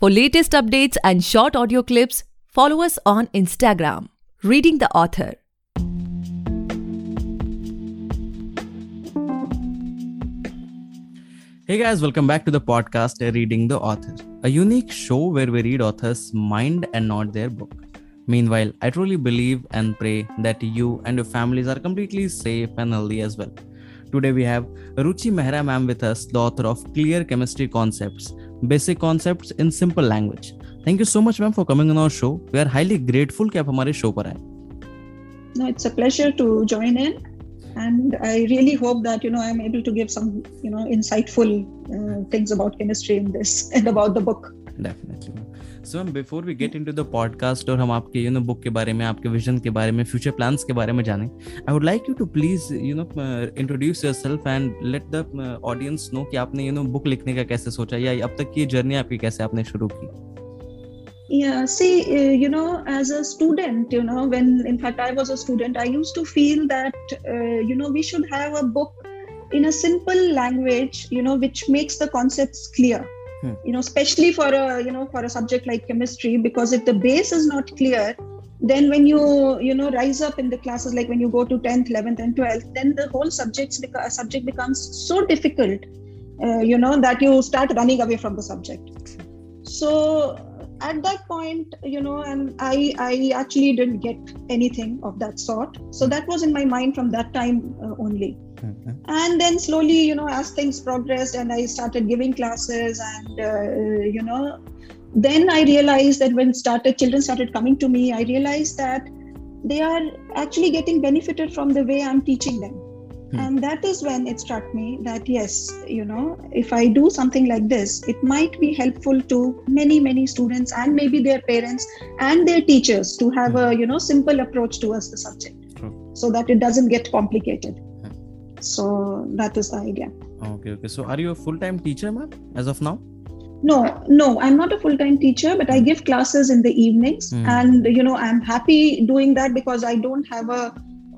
For latest updates and short audio clips, follow us on Instagram, Reading the Author. Hey guys, welcome back to the podcast Reading the Author, a unique show where we read authors' mind and not their book. Meanwhile, I truly believe and pray that you and your families are completely safe and healthy as well. Today we have Ruchi Mehra ma'am with us, the author of Clear Chemistry Concepts, Basic Concepts in Simple Language. Thank you so much ma'am for coming on our show. We are highly grateful कि आप हमारे show पर आए. No, it's a pleasure to join in, and I really hope that you know I'm able to give some you know insightful uh, things about chemistry in this and about the book. Definitely. So ma'am before we get into the podcast और हम आपके you know book के बारे में आपके vision के बारे में फ्यूचर प्लान्स के बारे में जाने I would like you to please you know introduce yourself and let the audience know कि आपने यू नो बुक लिखने का कैसे सोचा या अब तक की जर्नी आपकी कैसे आपने शुरू की yeah see uh, you know as a student you know when in fact i was a student i used to feel that uh, you know we should have a book in a simple language you know which makes the concepts clear hmm. you know especially for a you know for a subject like chemistry because if the base is not clear then when you you know rise up in the classes like when you go to 10th 11th and 12th then the whole subjects beca- subject becomes so difficult uh, you know that you start running away from the subject so at that point you know and i i actually didn't get anything of that sort so that was in my mind from that time uh, only. And then slowly, you know, as things progressed and I started giving classes and, uh, you know, then I realized that when started children started coming to me, I realized that they are actually getting benefited from the way I'm teaching them. Hmm. And that is when it struck me that yes, you know, if I do something like this, it might be helpful to many, many students and maybe their parents and their teachers to have hmm. a, you know, simple approach towards the subject so that it doesn't get complicated. So that is the idea. Okay, okay. So are you a full time teacher, ma'am, as of now? No, no, I'm not a full time teacher, but I give classes in the evenings. Mm. And, you know, I'm happy doing that because I don't have a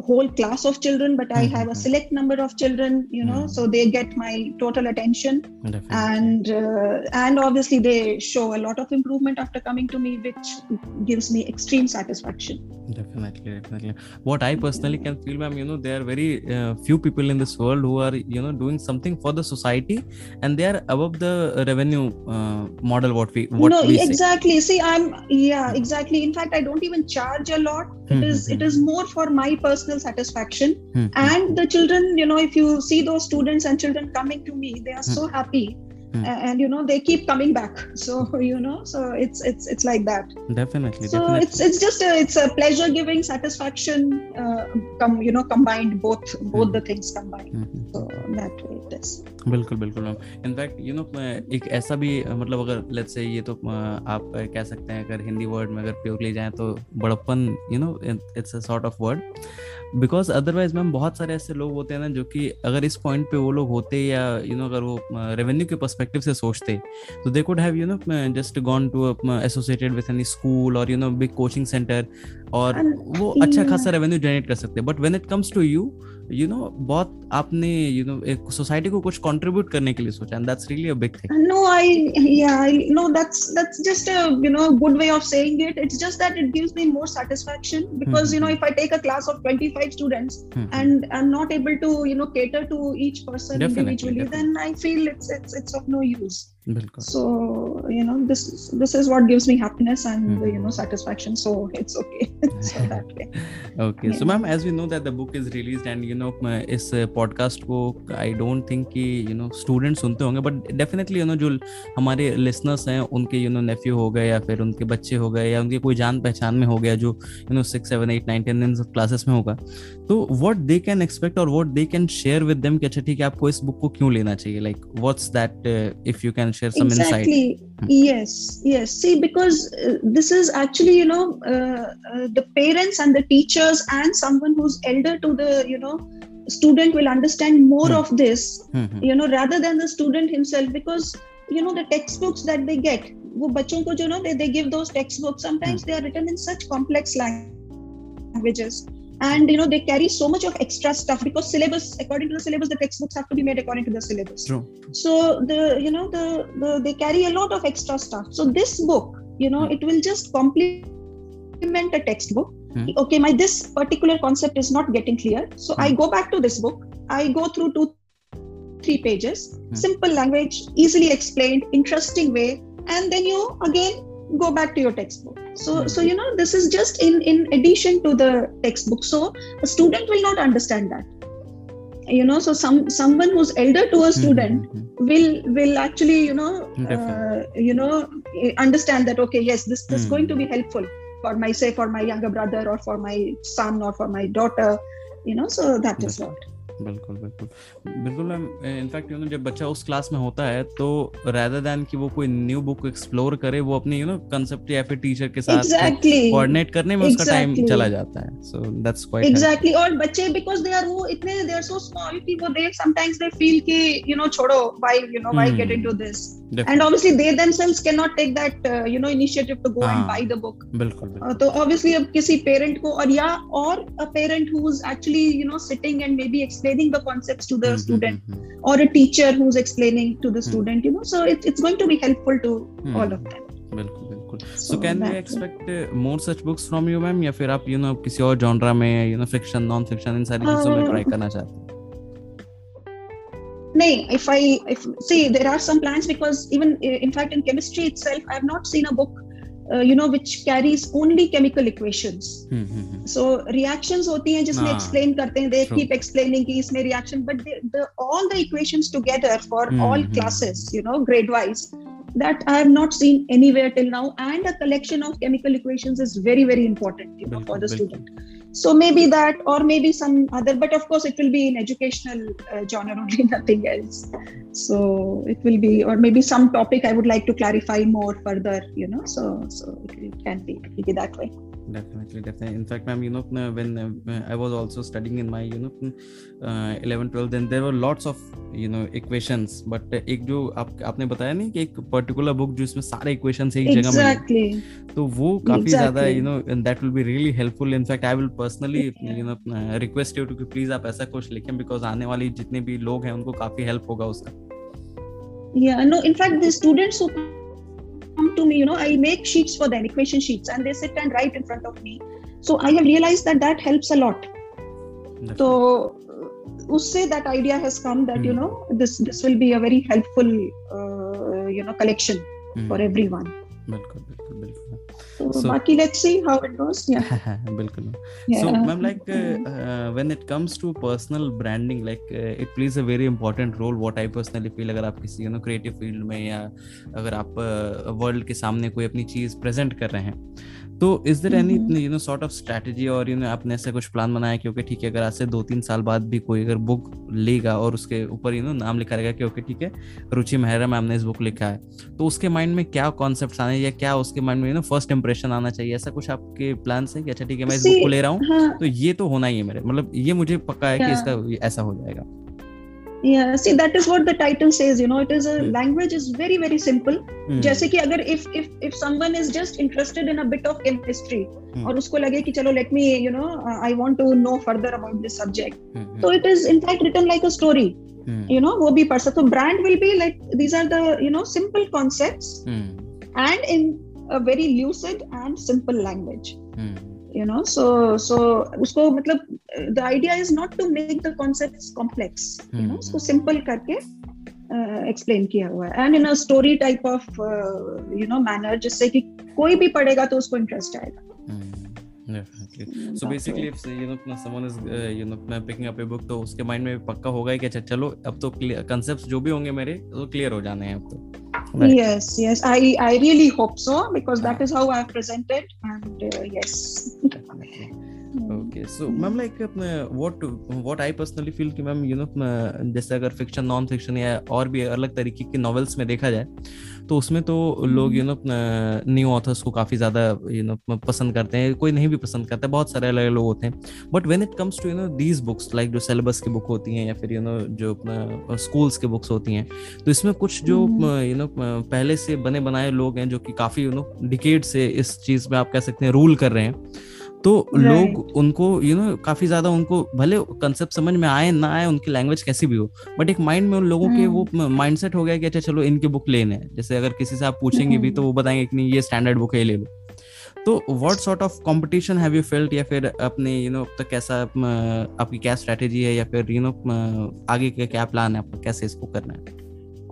whole class of children but i mm-hmm. have a select number of children you know mm-hmm. so they get my total attention Definitely. and uh, and obviously they show a lot of improvement after coming to me which gives me extreme satisfaction definitely definitely what i personally can feel ma'am you know there are very uh, few people in this world who are you know doing something for the society and they are above the revenue uh, model what we what no we exactly say. see i'm yeah exactly in fact i don't even charge a lot it is it is more for my personal satisfaction mm-hmm. and the children you know if you see those students and children coming to me they are mm-hmm. so happy. And you know they keep coming back so you know so it's it's it's like that definitely so definitely. it's it's just a it's a pleasure giving satisfaction uh, come you know combined both both mm. the things combined mm-hmm. so that way it is बिल्कुल बिल्कुल ma'am in fact you know एक ऐसा भी मतलब अगर let's say ये तो आप कह सकते हैं अगर हिंदी वर्ड में अगर प्योरली जाए तो बड़प्पन you know it's a sort of word because otherwise ma'am बहुत सारे ऐसे लोग होते हैं ना जो कि अगर इस पॉइंट पे वो लोग होते या यू you नो know, अगर वो रेवेन्यू के परस्पेक्टिव से सोचते। तो they could have you know just gone to associated with any school और you know big coaching centre और वो अच्छा खासा रेवेन्यू जनरेट कर सकते। But when it comes to you you know बहुत आपने यू नो एक सोसाइटी को कुछ कंट्रीब्यूट करने के लिए सोचा and that's really a big thing no I yeah no that's that's just a you know good way of saying it it's just that it gives me more satisfaction because you know if i take a class of 25 students and i'm not able to you know cater to each person definitely, individually definitely. then i feel it's it's it's of no use so you know this this is what gives me happiness and mm-hmm. you know satisfaction so it's okay so that way okay yeah. so ma'am as we know that the book is released and you know इस podcast को I don't think कि you know student सुनते होंगे but definitely you know जो हमारे listeners हैं उनके you know Neiphiu हो गए या फिर उनके बच्चे हो गए या उनके कोई जान पहचान में हो गया जो you know six seven eight nine ten classes में होगा तो व्हाट दे कैन एक्सपेक्ट और what they can share with them कि अच्छा ठीक है आपको इस बुक को क्यों लेना चाहिए like what's that if you can share some insight yes yes see because uh, this is actually you know uh, uh, the parents and the teachers and someone who's elder to the you know student will understand more mm. of this mm-hmm. you know rather than the student himself because you know the textbooks that they get वो बच्चों को they, they give those textbooks sometimes mm. they are written in such complex languages and you know they carry so much of extra stuff because syllabus according to the syllabus the textbooks have to be made according to the syllabus True. so the you know the, the they carry a lot of extra stuff so this book you know it will just complement a textbook Hmm. okay my this particular concept is not getting clear so i Hmm. go back to this book i go through two three pages Hmm. simple language easily explained interesting way and then you again go back to your textbook so Hmm. so you know this is just in in addition to the textbook so a student will not understand that you know so some someone who's elder to a student Mhm. will will actually you know uh, you know understand that okay yes this this is Hmm. going to be helpful for my say for my younger brother or for my son or for my daughter you know so that is Definitely. what बिल्कुल बिल्कुल। बिल्कुल ma'am in fact you know जब बच्चा उस class में होता है तो रैदर देन कि वो कोई न्यू बुक एक्सप्लोर करे वो अपने यू नो कंसेप्ट या फिर टीचर के साथ exactly. कोऑर्डिनेट करने में exactly. उसका टाइम चला जाता है। सो दैट्स क्वाइट एग्जैक्टली और बच्चे बिकॉज़ दे आर वो इतने दे आर सो स्मॉल कि वो दे समटाइम्स दे फील कि यू नो छोड़ो why you know why. Get into this and obviously they themselves cannot take that uh, you know initiative to go हाँ. and buy the book. बिल्कुल Uh, तो obviously अब किसी parent को और या और is actually you know sitting and maybe explaining the concepts to the hmm, student hmm, hmm, or a teacher who's explaining to the mm-hmm. student you know. So it, it's going to be helpful to hmm, all of them. बिल्कुल बिल्कुल। So so can we expect more such books from you ma'am या फिर आप you know किसी और genre में you know fiction non fiction इन सारी चीज़ों में Uh, ट्राई करना चाहते हैं? nay if i if see there are some plans because even eh, in fact in chemistry itself i have not seen a book uh, you know which carries only chemical equations. So reactions hoti hain jisme ah, explain karte hain they true. keep explaining ki isme reaction but the all the equations together for hmm, all classes you know grade wise that i have not seen anywhere till now. And a collection of chemical equations is very very important you know for the bilkul. student. So maybe that or maybe some other but of course it will be in educational uh, genre only nothing else. So it will be or maybe some topic I would like to clarify more further you know so so it, can be it will be that way. Definitely definitely in fact ma'am you know uh, when uh, i was also studying in my you know uh, 11 12 then there were lots of you know equations but uh, एक जो आप आपने बताया नहीं कि एक particular book जो इसमें सारे इक्वेशंस एक जगह में Exactly. तो वो काफ़ी ज़्यादा. You know that will be really helpful in fact I will personally you know request you to please आप ऐसा कुछ लिखें बिकॉज़ आने वाली जितने भी लोग हैं उनको काफ़ी हेल्प होगा उसका Yeah, no, in fact, the students who come to me you know i make sheets for them equation sheets and they sit and write in front of me so i have realized that that helps a lot So, so usse that idea has come that mm. you hmm. know this this will be a very helpful uh, you know collection mm. for hmm. everyone बिल्कुल बिल्कुल बिल्कुल। So बाकी let's see how it goes या बिल्कुल। So ma'am like when it comes to personal branding like it plays a very important role what I personally feel अगर आप किसी you know creative field में या अगर आप वर्ल्ड uh, के सामने कोई अपनी चीज़ प्रेजेंट कर रहे हैं। तो is there any. You know sort of strategy और यू नो आपने ऐसा कुछ प्लान बनाया कि ओके ठीक है अगर आज से दो तीन साल बाद भी कोई अगर बुक लेगा और उसके ऊपर यू नो नाम लिखा रहेगा कि ओके ठीक है रुचि मेहरा मैम ने इस बुक लिखा है तो उसके माइंड में क्या कॉन्सेप्ट आने या क्या उसके माइंड में यू नो फ़र्स्ट इंप्रेशन आना चाहिए? ऐसा कुछ आपके प्लान है कि अच्छा ठीक है मैं इस बुक को ले रहा हूँ हाँ, तो ये तो होना ही है मेरे मतलब ये मुझे पक्का है कि इसका ऐसा हो जाएगा। yeah. See, that is what the title says. You know, it is a Hmm. language is very very simple. हम्म, जैसे कि अगर if if if someone is just interested in a bit of chemistry Hmm. और उसको लगे कि चलो let me you know uh, I want to know further about this subject hmm, so it is in fact written like a story hmm, you know वो भी पढ़ सकते तो brand will be like these are the you know simple concepts hmm, and in a very lucid and simple language hmm, You know so so उसको मतलब the idea is not to make the concept complex you know उसको simple करके explain uh, किया हुआ है. And in a story type of you know manner जिससे कि कोई भी पढ़ेगा तो उसको इंटरेस्ट आएगा. तो जो भी होंगे okay so ma'am like what what I personally feel कि मैम यू नो जैसे अगर फिक्शन नॉन फिक्शन या और भी अलग तरीके के नॉवेल्स में देखा जाए तो उसमें तो लोग यू नो न्यू ऑथर्स को काफ़ी ज़्यादा यू नो पसंद करते हैं। कोई नहीं भी पसंद करता बहुत सारे अलग लोग होते हैं। But when it comes to you know these books like जो सिलेबस की बुक होती हैं या फिर यू नो जो स्कूल्स की बुक्स होती हैं तो इसमें कुछ जो यू नो पहले से बने बनाए लोग हैं जो कि काफ़ी यू नो डिकेड से इस चीज़ में आप कह सकते हैं रूल कर रहे हैं। तो लोग उनको यू you नो know, काफ़ी ज़्यादा उनको भले कंसेप्ट समझ में आए ना आए उनकी लैंग्वेज कैसी भी हो बट एक माइंड में उन लोगों के वो माइंडसेट हम्म। हो गया कि अच्छा चलो इनकी बुक लेने जैसे अगर किसी से आप पूछेंगे भी तो वो बताएँगे कि नहीं ये स्टैंडर्ड बुक है ले लो। तो what sort of competition have you felt या फिर अपने यू नो अब तक कैसा आपकी क्या स्ट्रेटेजी है या फिर यू नो आगे का क्या प्लान है आपका कैसे इसको करना है?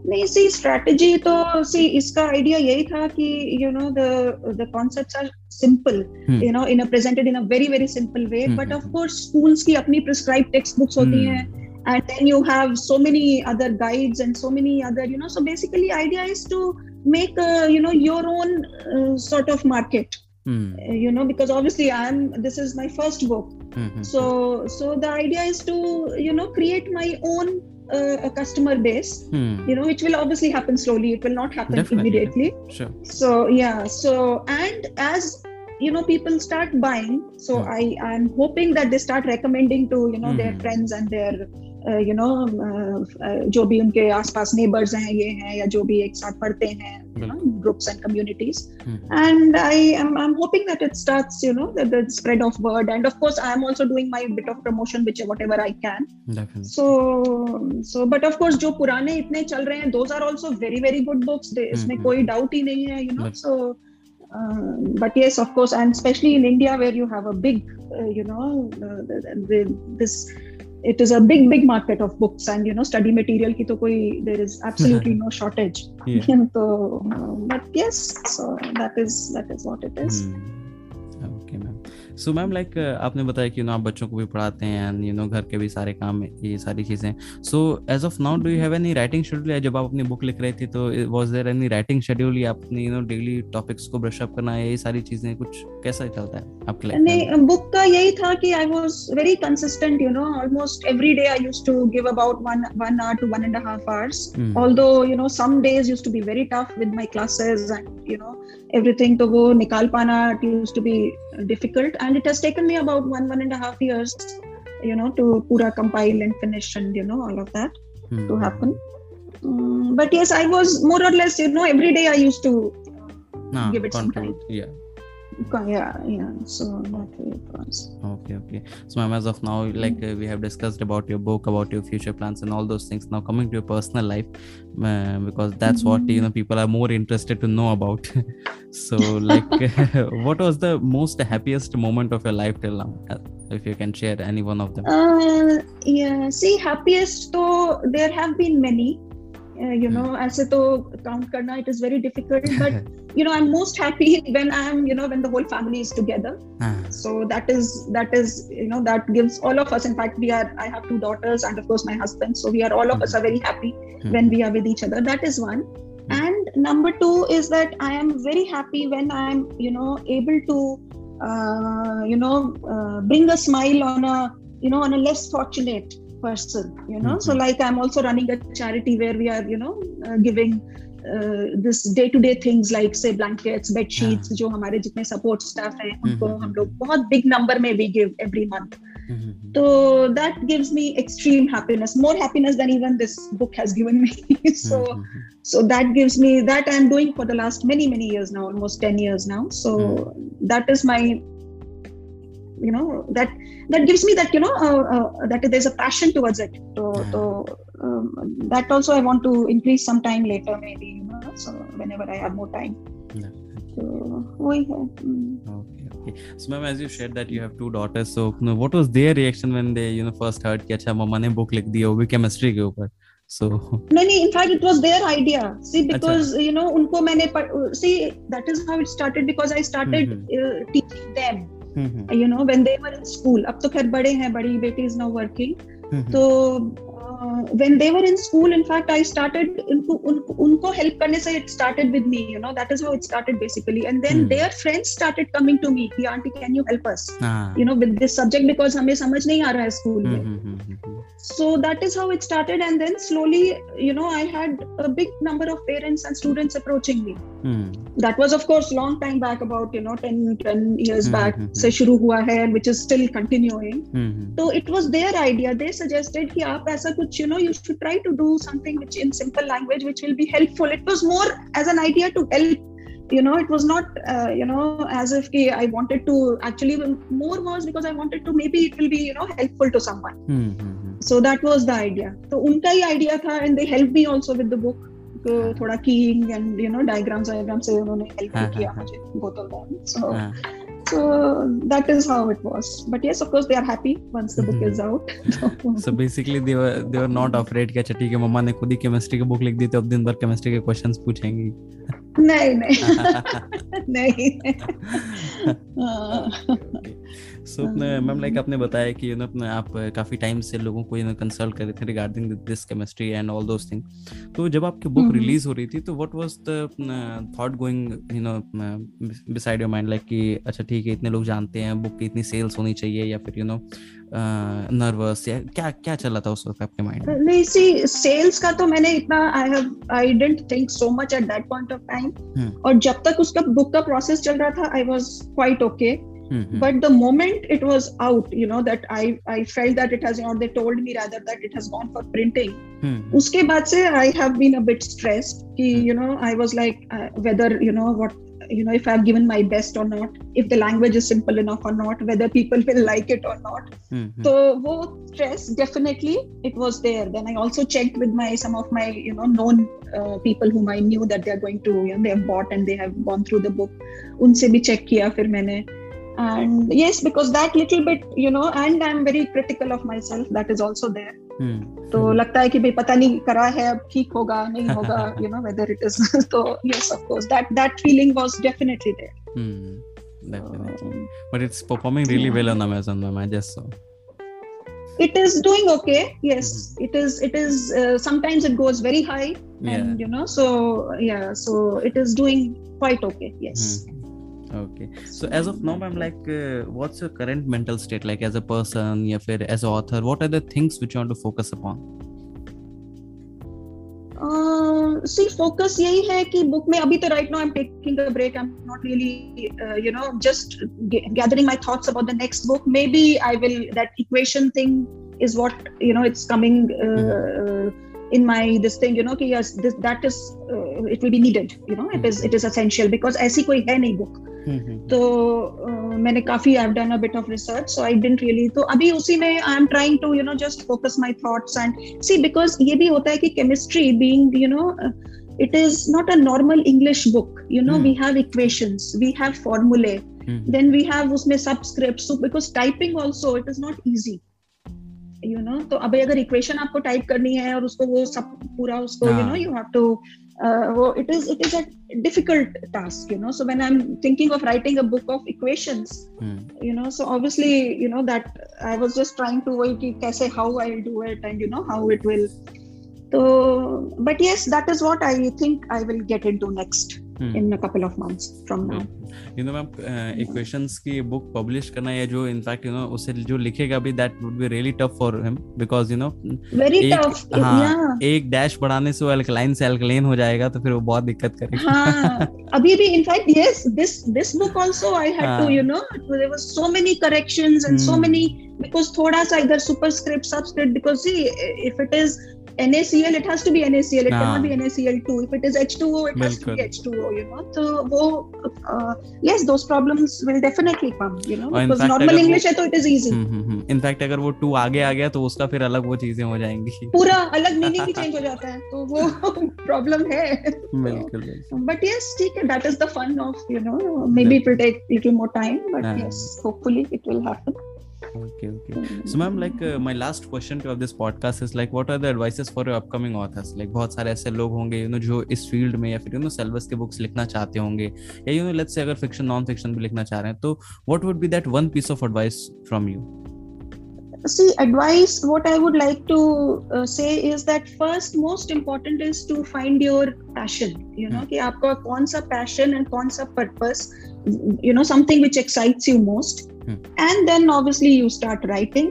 नहीं सी स्ट्रेटेजी तो सी इसका आइडिया यही था कि you know the the concepts are simple you know in a presented in a very very simple way but of course schools की अपनी प्रिस्क्राइब टेक्स्ट बुक्स होती hmm. हैं and then you have so many other guides and so many other you know so basically idea is to make you know your own sort of market you know because obviously I am this is is first book so so so so the idea is to you know create a customer base hmm. you know which will obviously happen slowly it will not happen Definitely. immediately sure so yeah so and as you know people start buying so hmm. i i'm hoping that they start recommending to you know hmm. their friends and their you know जो भी उनके आसपास neighbours हैं ये हैं या जो भी एक साथ पढ़ते हैं groups and communities and I am I am hoping that it starts you know the spread of word and of course I am also doing my bit of promotion which whatever I can so so but of course जो पुराने इतने चल रहे हैं those are also very very good books इसमें कोई doubt ही नहीं है you know so Uh, but yes, of course, and especially in India, where you have a big, uh, you know, uh, the, the, this it is a big big market of books and you know study material ki to koi there is absolutely no shortage yeah. so but yes so that is that is what it is hmm. So ma'am like आपने बताया कि you no आप बच्चों को भी पढ़ाते हैं and you no घर के भी सारे काम ये सारी चीज़ें। So as of now do you have any writing schedule या जब आप अपनी बुक लिख रही थी तो was there any writing schedule या अपनी यू नो डेली टॉपिक्स को ब्रश अप करना है? ये सारी चीज़ें कुछ कैसा चलता है आपके लाइफ नहीं बुक का यही था कि I was very consistent you know almost every day I used to give about 1 1 hour to 1 and half hours although you know some days used to be very tough with my classes and you know everything to go nikal pana it used to be difficult. And it has taken me about one one and a half years you know to pura compile and finish and you know all of that hmm. mm. to happen. Um, but yes i was more or less you know every day i used to ah, give it some time. yeah yeah yeah so that way it was okay okay. So ma'am as of now like uh, we have discussed about your book about your future plans and all those things. Now coming to your personal life uh, because that's mm-hmm. what you know people are more interested to know about. So like what was the most happiest moment of your life till now? Uh, if you can share any one of them. Uh, yeah see happiest so there have been many you know ऐसे तो count करना it is very difficult but you know i'm most happy when i'm you know when the whole family is together ah. so that is that is you know that gives all of us in fact we are i have two daughters and of course my husband so we are all of mm-hmm. us are very happy mm-hmm. when we are with each other that is one mm-hmm. and number two is that i am very happy when i'm you know able to uh, you know uh, bring a smile on a you know on a less fortunate person you know mm-hmm. so like i'm also running a charity where we are you know uh, giving uh, this day to day things like say blankets bed sheets yeah. जो हमारे जितने support staff हैं उनको mm-hmm. हम लोग बहुत big number में we give every month mm-hmm. so that gives me extreme happiness more happiness than even this book has given me so mm-hmm. so that gives me that i'm doing for the last many many years now almost 10 years now so mm-hmm. that is my you know that that gives me that you know uh, uh, that there's a passion towards it so, so um, that also i want to increase some time later maybe you know so whenever i have more time yeah. so we have, mm. okay okay so ma'am as you shared that you have two daughters so you know, what was their reaction when they you know first heard कि अच्छा मम्मा ने book लिख दी वो भी chemistry के ऊपर so no no in fact it was their idea see because Achha. you know unko maine see that is how it started because i started You know when they were in school अब तो खैर बड़े हैं बड़ी बेटी is now working तो when they were in school in fact I started उनको help करने से it started with me you know that is how it started basically and then their friends started coming to me aunty can you help us you know with this subject because हमें समझ नहीं आ रहा है school में। हम्म, हम्म, हम्म, so that is how it started and then slowly you know i had a big number of parents and students approaching me hmm. that was of course long time back about you know 10 10 years mm-hmm. back mm-hmm. se shuru hua hai which is still continuing mm-hmm. so it was their idea they suggested ki aap aisa kuch you know you should try to do something which in simple language which will be helpful it was more as an idea to help you know it was not uh, you know as if ki, i wanted to actually more was because i wanted to maybe it will be you know helpful to someone hmm, hmm, hmm. so that was the idea तो उनका ही idea था and they helped me also with the book तो हाँ. थोड़ा keying and you know diagrams diagram से उन्होंने help हाँ, किया हाँ, हाँ. मुझे both of them so हाँ. so that is how it was but yes of course they are happy once the book Mhm. is out so basically they were they were not afraid कि अच्छा ठीक है मम्मा ने खुद ही chemistry की book लिख दी तो अब दिन भर केमिस्ट्री के क्वेश्चंस पूछेंगी नहीं नहीं। नहीं। हाँ. सो मैम लाइक आपने बताया कि यू नो अपने आप काफ़ी टाइम से लोगों को यू नो कंसल्ट कर रहे थे regarding this chemistry and all those thing तो जब आपकी बुक हम्म. रिलीज़ हो रही थी तो what was the thought going you know beside your mind like कि अच्छा ठीक है इतने लोग जानते हैं बुक की इतनी सेल्स होनी चाहिए या फिर यू नो नर्वस या क्या क्या चला था उस वक्त आपके माइंड में? नहीं सी सेल्स का तो मैंने इतना I have I didn't think so much at that point of time hmm. और जब तक उसका बुक का प्रोसेस चल रहा था I was quite okay hmm, but the moment it was out you know that i i felt that it has or they told me rather that it has gone for printing hmm, uske baad se i have been a bit stressed ki Hmm. you know i was like uh, whether you know what you know if i've given my best or not if the language is simple enough or not whether people will like it or not hmm, hmm, so wo stress definitely it was there then i also checked with my some of my you know known uh, people whom i knew that they are going to you know they have bought and they have gone through the book unse bhi check kiya fir maine and yes because that little bit you know and i'm very critical of myself that is also there हम्म, तो हम्म. लगता है कि भाई पता नहीं करा है अब ठीक होगा नहीं होगा you know whether it is तो yes of course that that feeling was definitely there Hmm, definitely. Um, But it's performing really Yeah. well on Amazon, ma'am. I just saw. it is doing okay yes Mm-hmm. it is it is uh, sometimes it goes very high Yeah. and you know so yeah so it is doing quite okay yes Hmm. Okay. So as of now, I'm like, uh, what's your current mental state like as a person, या फिर as an author? What are the things which you want to focus upon? See focus यही है कि book में अभी तो right now I am taking a break I am not really you know just my thoughts about the next book maybe i will that equation thing is what you know it's coming uh, uh, in my this thing you know कि yes this that is uh, it will be needed you know it is it is essential because ऐसी कोई है नहीं book तो मैंने काफ़ी I done a bit of research so I didn't really तो अभी उसी में I am trying to you know just focus my thoughts and see because ये भी होता है कि chemistry being you know it is not a normal English book you know we have equations we have फॉर्मूले then we have उसमें subscript because typing also it is not easy you know तो अभी अगर equation आपको type करनी है और उसको वो सब पूरा उसको you know you have to uh, well, it is it is a difficult task you know. So when i'm thinking of writing a book of equations mm. you know so obviously you know that i was just trying to wait say how i'll do it and you know how it will. So but yes that is what i think i will get into next. In a couple of months from now you know ma'am equations की book publish करना या जो in fact you know उसे जो लिखेगा भी that would be really tough for him because you know very tough हाँ एक डैश हाँ, बढ़ाने से वो अल्कलाइन से अल्कलेन हो जाएगा तो फिर वो बहुत दिक्कत करेगा। हाँ अभी भी in fact yes this this book also I had to you know there was so many corrections and so many because थोड़ा सा इधर superscript subscript because see if it is NaCl it has to be NaCl it हाँ. cannot be NaCl2 if it is H2O it has to be H2O you know तो वो uh, yes those problems will definitely come you know because fact normal English है तो it is easy in fact अगर वो to आगे आ गया तो उसका फिर अलग वो चीज़ें हो जाएँगी पूरा अलग मीनिंग ही चेंज हो जाता है तो वो प्रॉब्लम है बिल्कुल but yes ठीक है that is the fun of you know maybe it will take little more time but हाँ. yes hopefully it will happen okay okay so ma'am like uh, my last question to of this podcast is like what are the advices for your upcoming authors like बहुत सारे ऐसे लोग होंगे you know जो इस field में या फिर you know सिलेबस के बुक्स लिखना चाहते होंगे या you know let's say अगर फिक्शन नॉन फिक्शन भी लिखना चाह रहे हैं तो what would be that one piece of advice from you see advice what i would like to uh, say is that first most important is to find your passion you know Hmm. कि आपका कौन सा passion and कौन सा purpose you know something which excites you most Hmm. and then obviously you start writing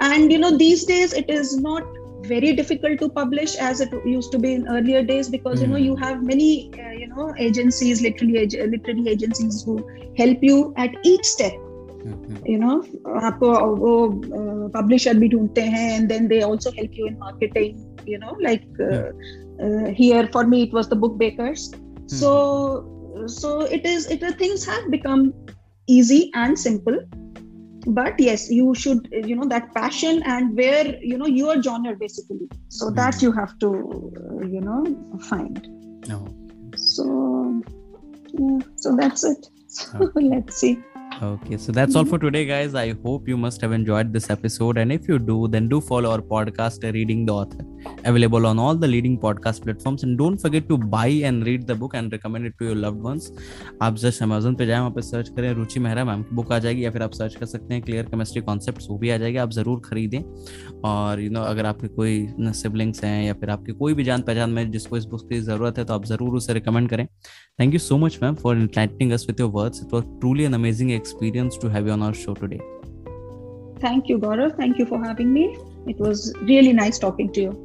and you know these days it is not very difficult to publish as it used to be in earlier days because you know Hmm. you have many uh, you know agencies literary ag- literary agencies who help you at each step Mhm. you know आपको वो publisher भी ढूंढते हैं and then they also help you in marketing you know like uh, uh, here for me it was the book bakers so it is it things have become easy and simple but yes you should you know that passion and where you know your genre basically so mm. that you have to uh, you know find oh. so yeah, so that's it so okay. let's see Okay, so that's all for today, guys. I hope you must have enjoyed this episode. And if you do, then do follow our podcast, Reading the Author, available on all the leading podcast platforms. And don't forget to buy and read the book and recommend it to your loved ones. आप just Amazon पे जाए वहाँ पे search करें Ruchi Mehra ma'am की book आ जाएगी या फिर आप सर्च कर सकते हैं क्लियर केमिस्ट्री कॉन्सेप्ट वो भी आ जाएगी आप ज़रूर खरीदें और यू नो अगर आपके कोई सिबलिंग्स हैं या फिर आपके कोई भी जान पहचान में जिसको इस बुक की ज़रूरत है तो आप ज़रूर उसे रिकमेंड करें thank you so much ma'am for interacting us with your words it was truly an amazing to have you on our show today. Thank you, Gaurav. Thank you for having me. It was really nice talking to you.